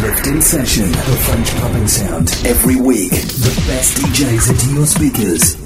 Lift Session, the French clubbing sound. Every week, the best DJs into your speakers.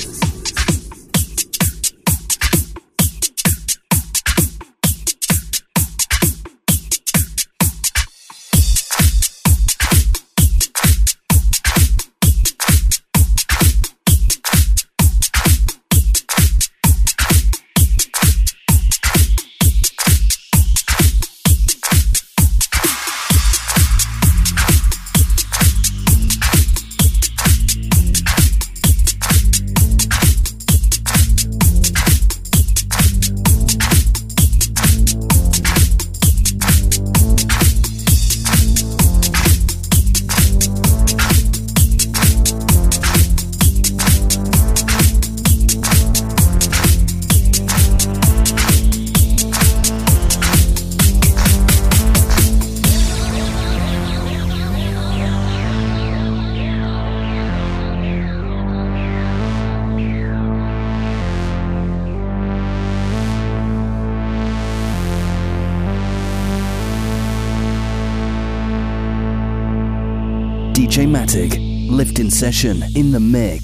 Session in the mix.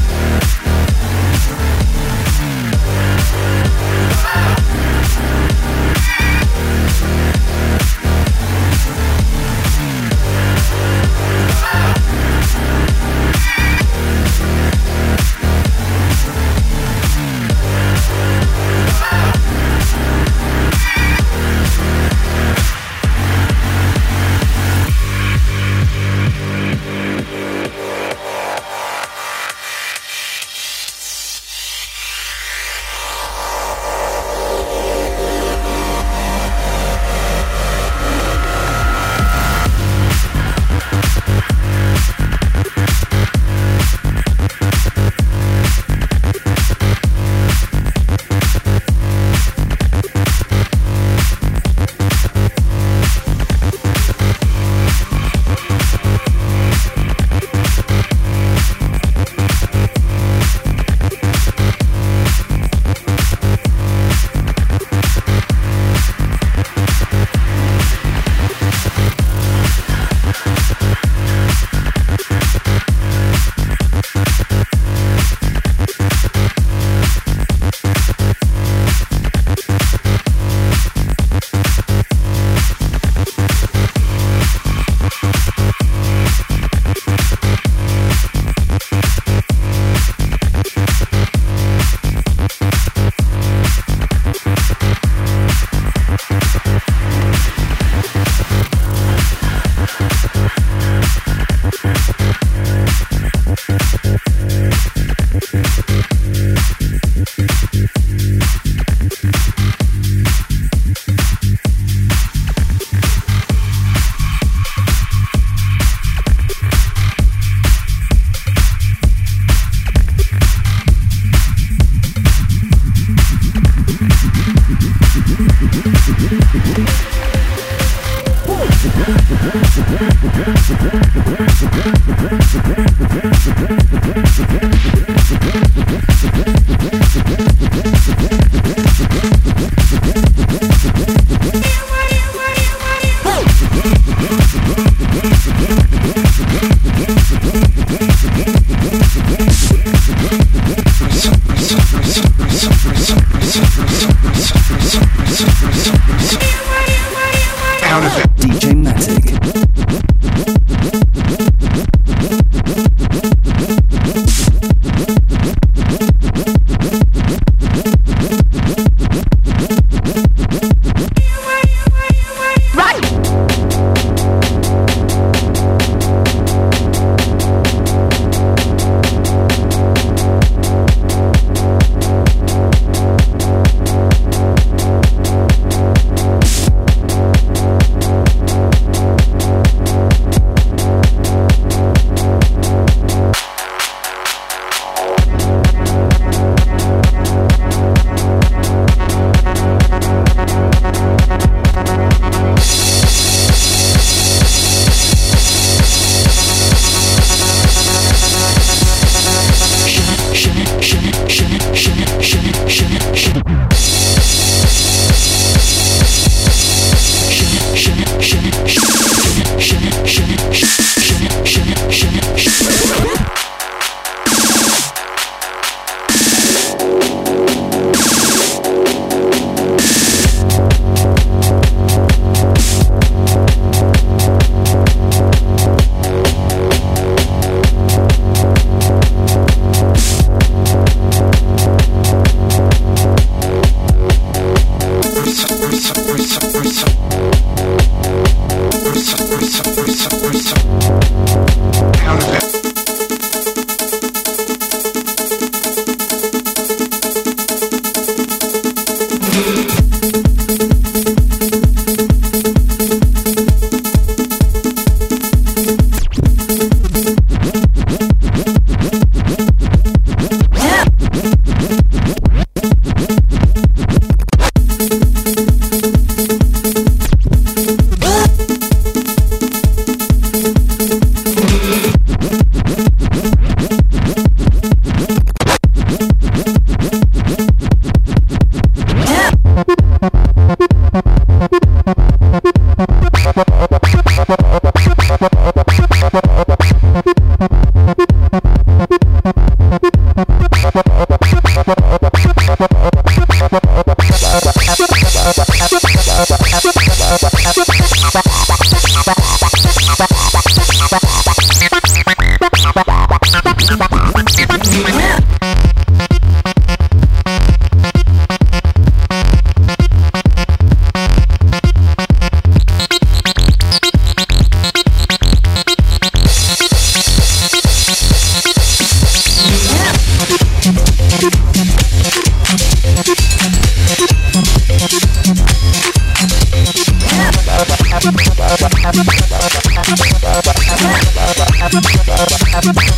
Session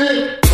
shit.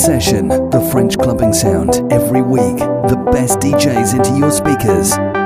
session, the French clubbing sound, every week. The best DJs into your speakers.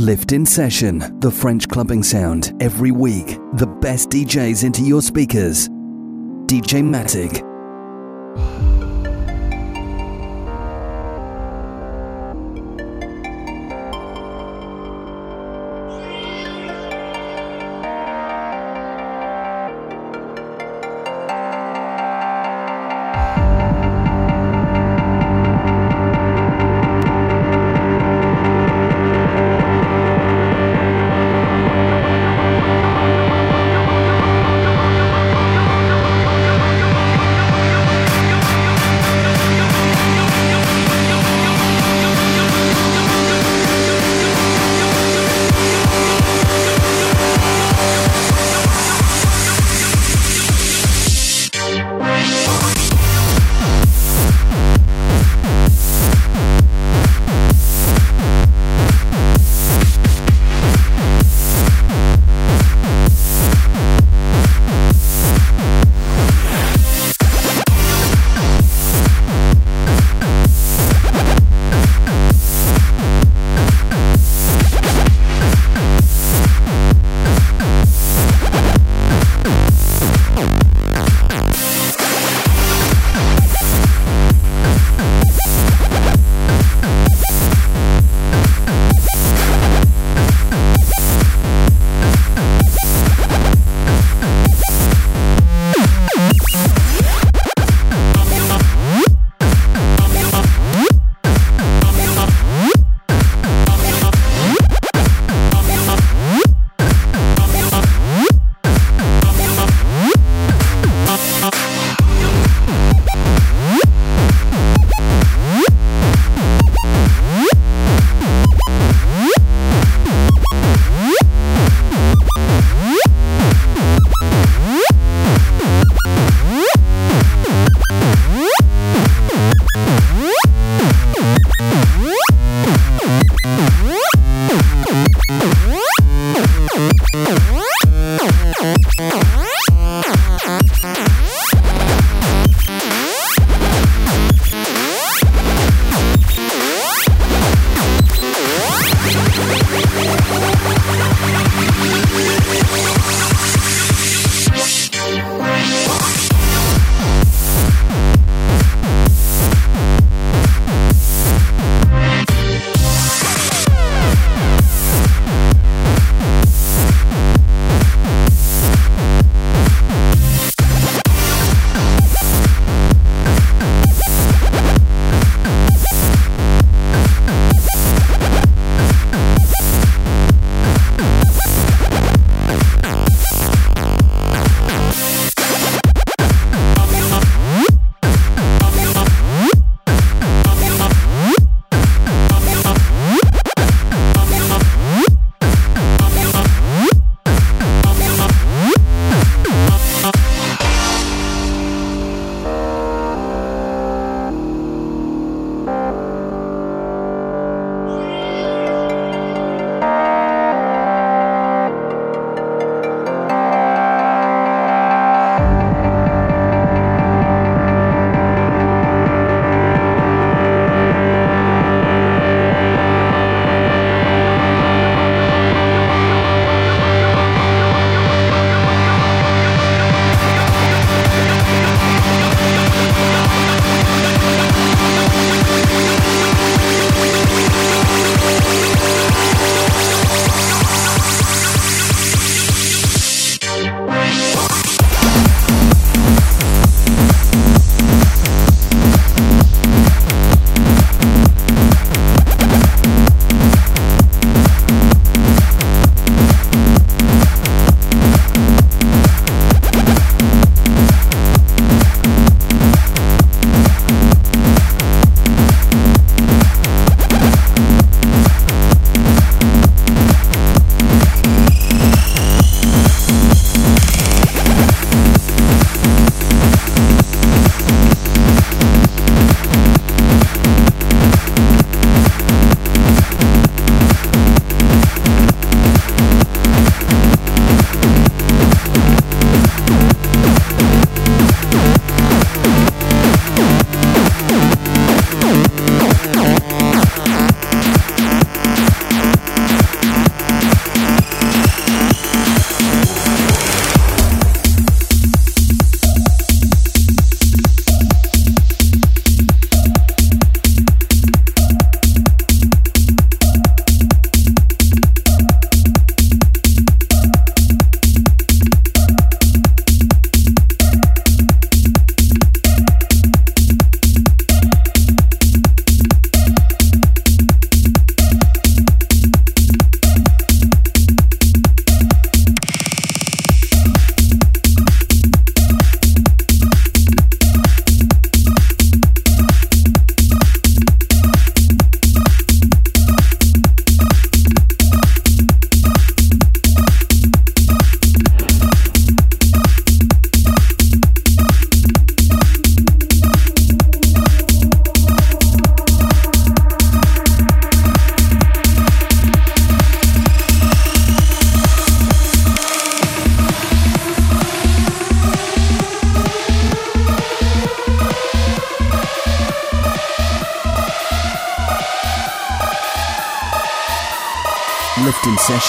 Lift in Session, the French clubbing sound, every week. The best DJs into your speakers. DJ Matic.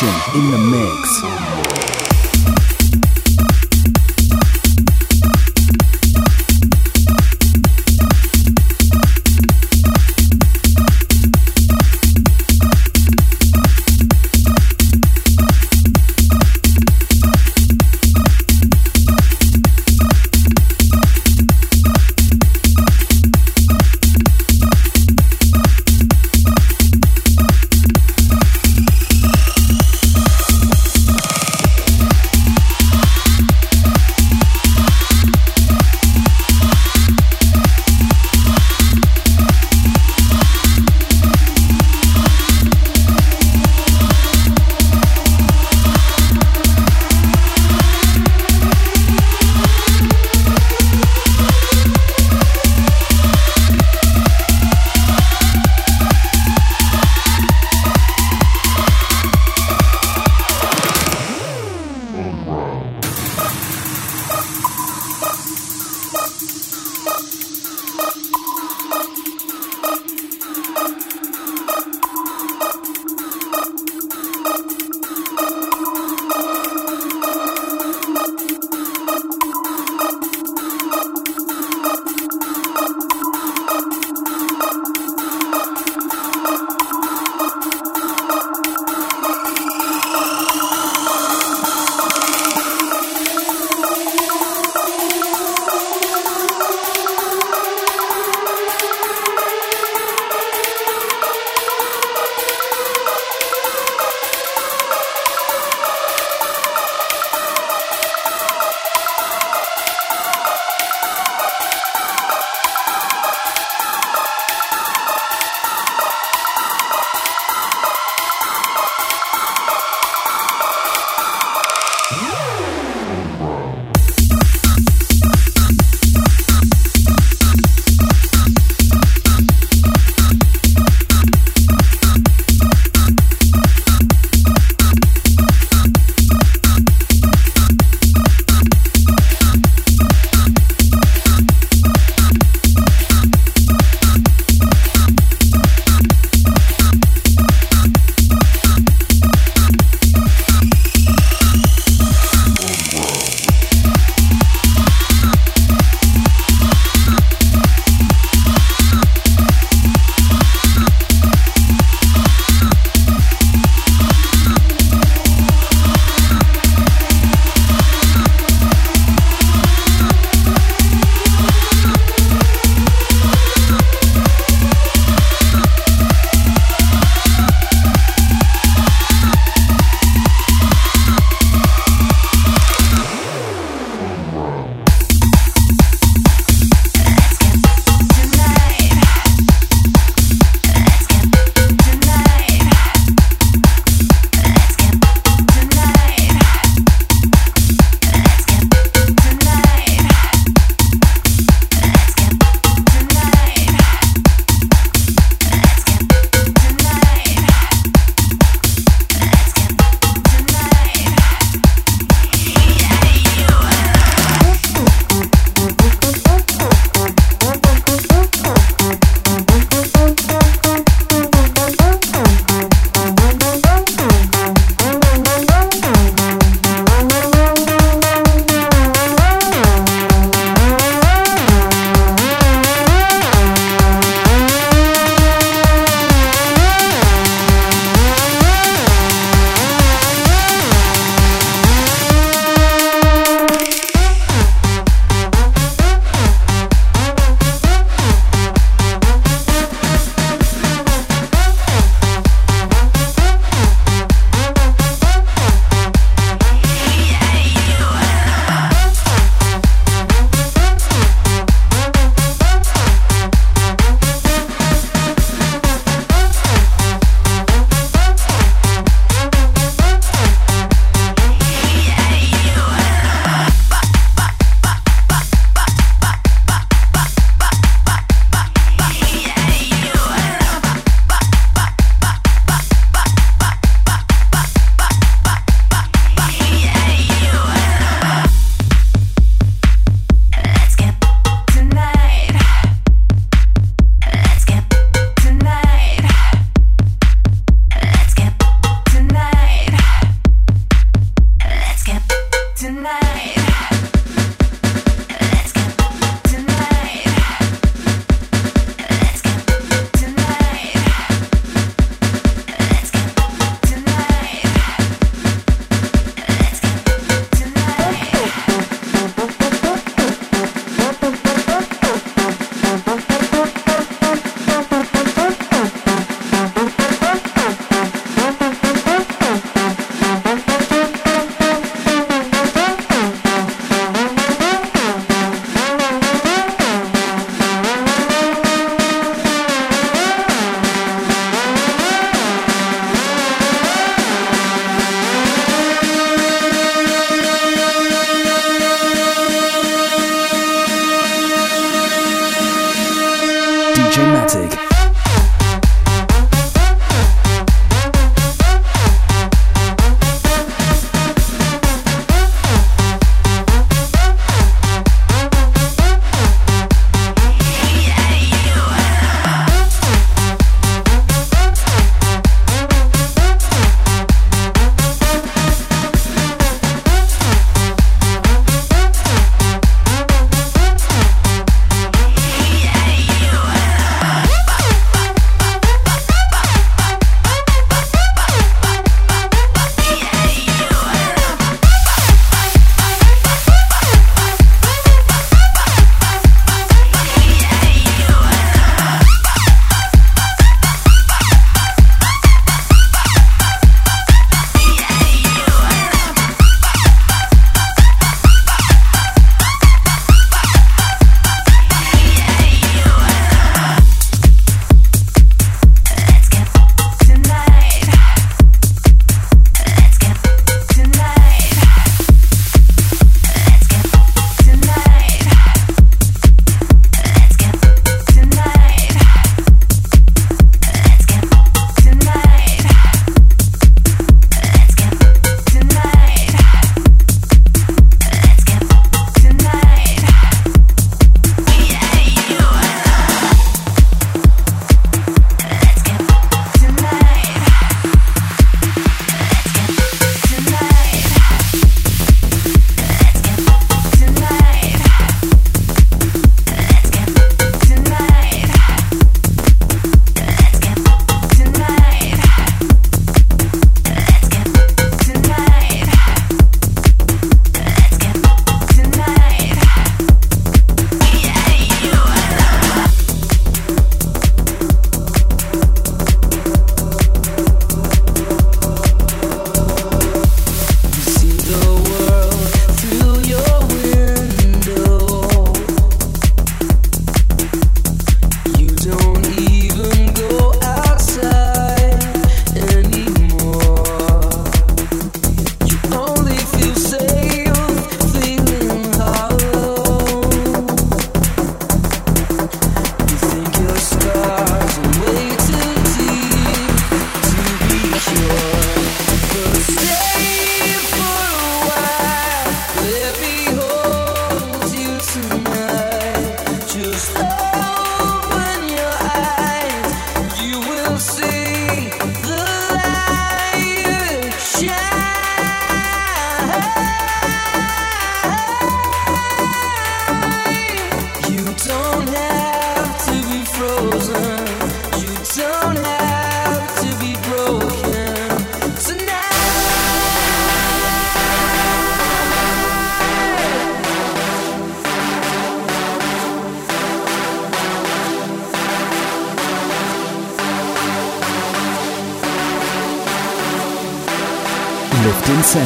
In the mix.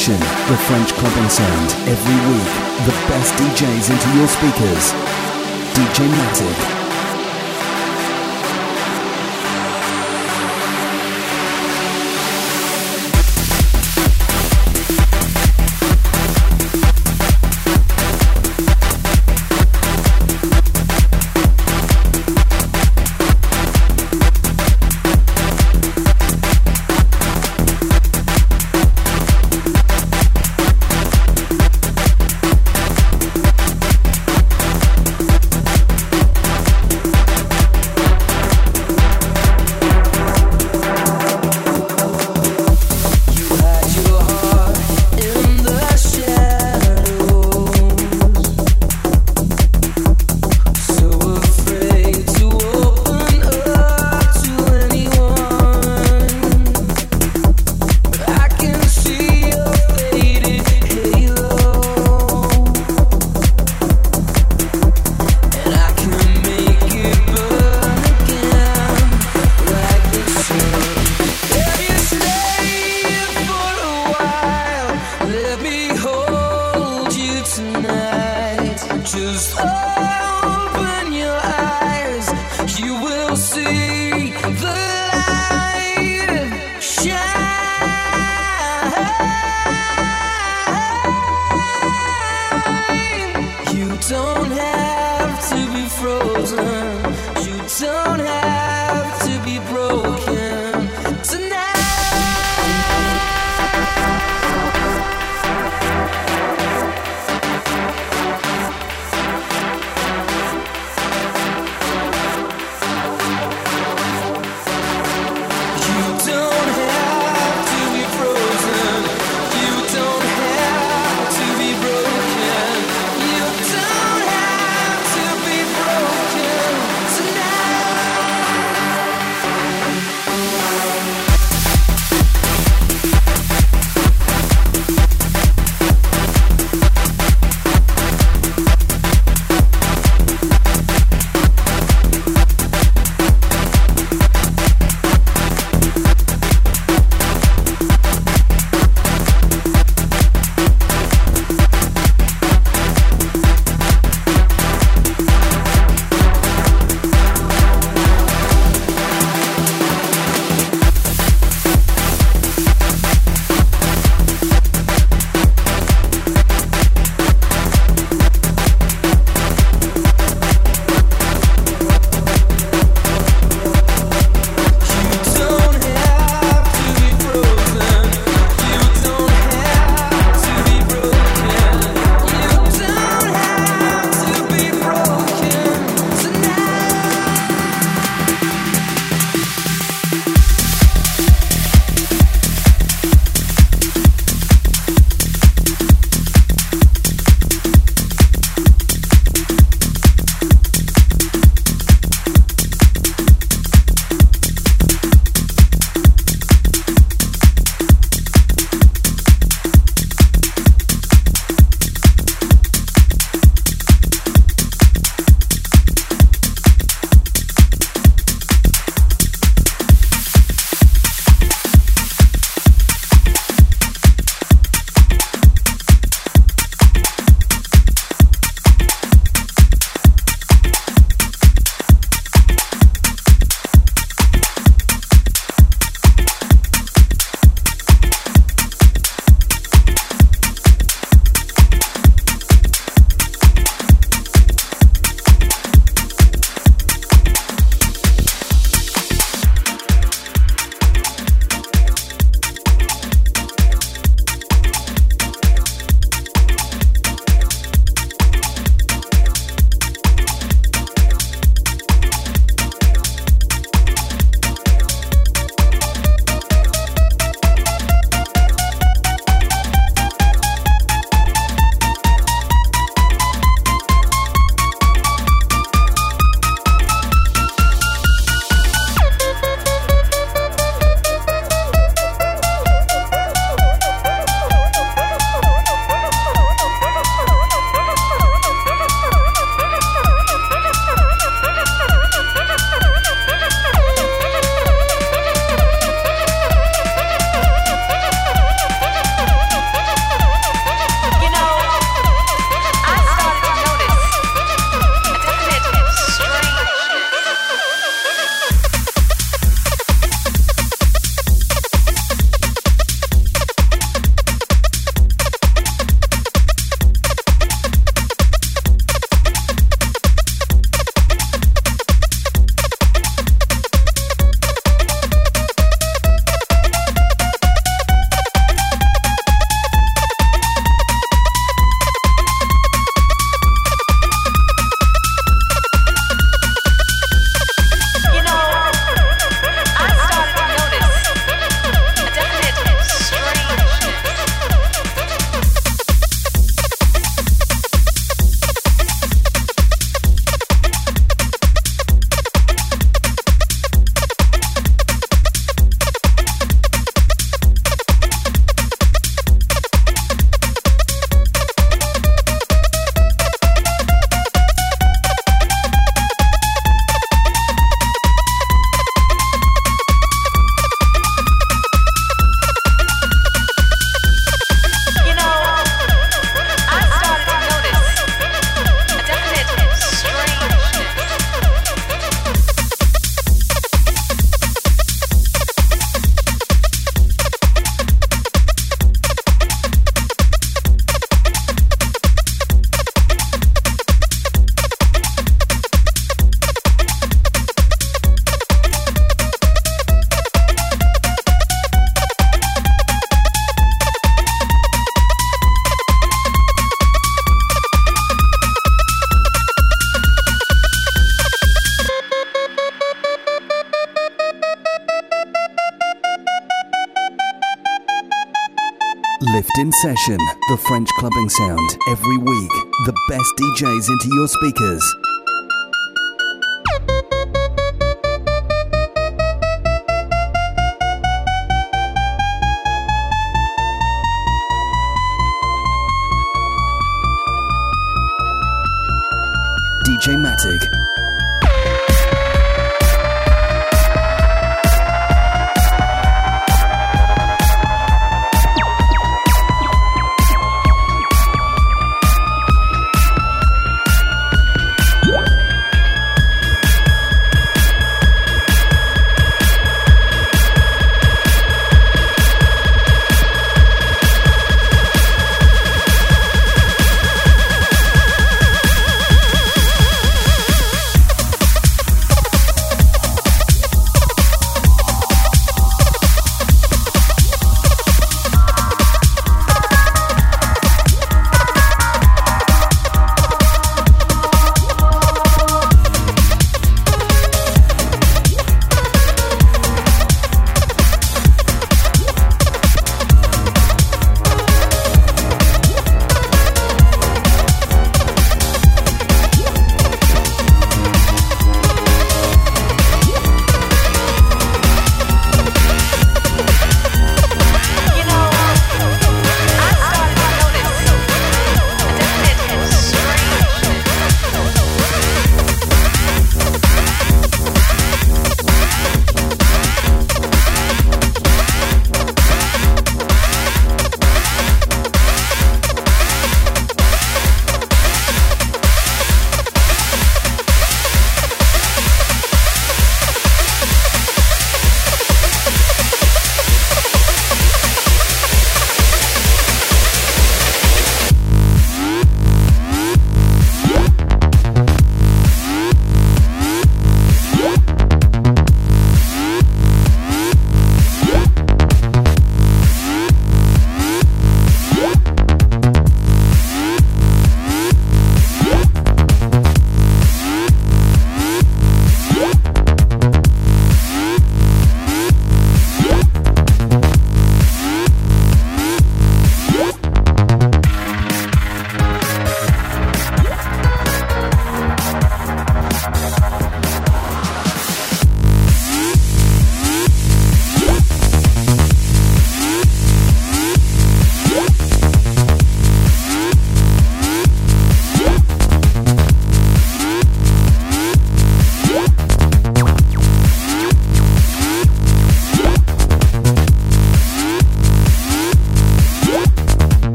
Session, the French clubbing sound, every week. The best DJs into your speakers. DJ Matic. In session, the French clubbing sound. Every week, the best DJs into your speakers. DJ Matic.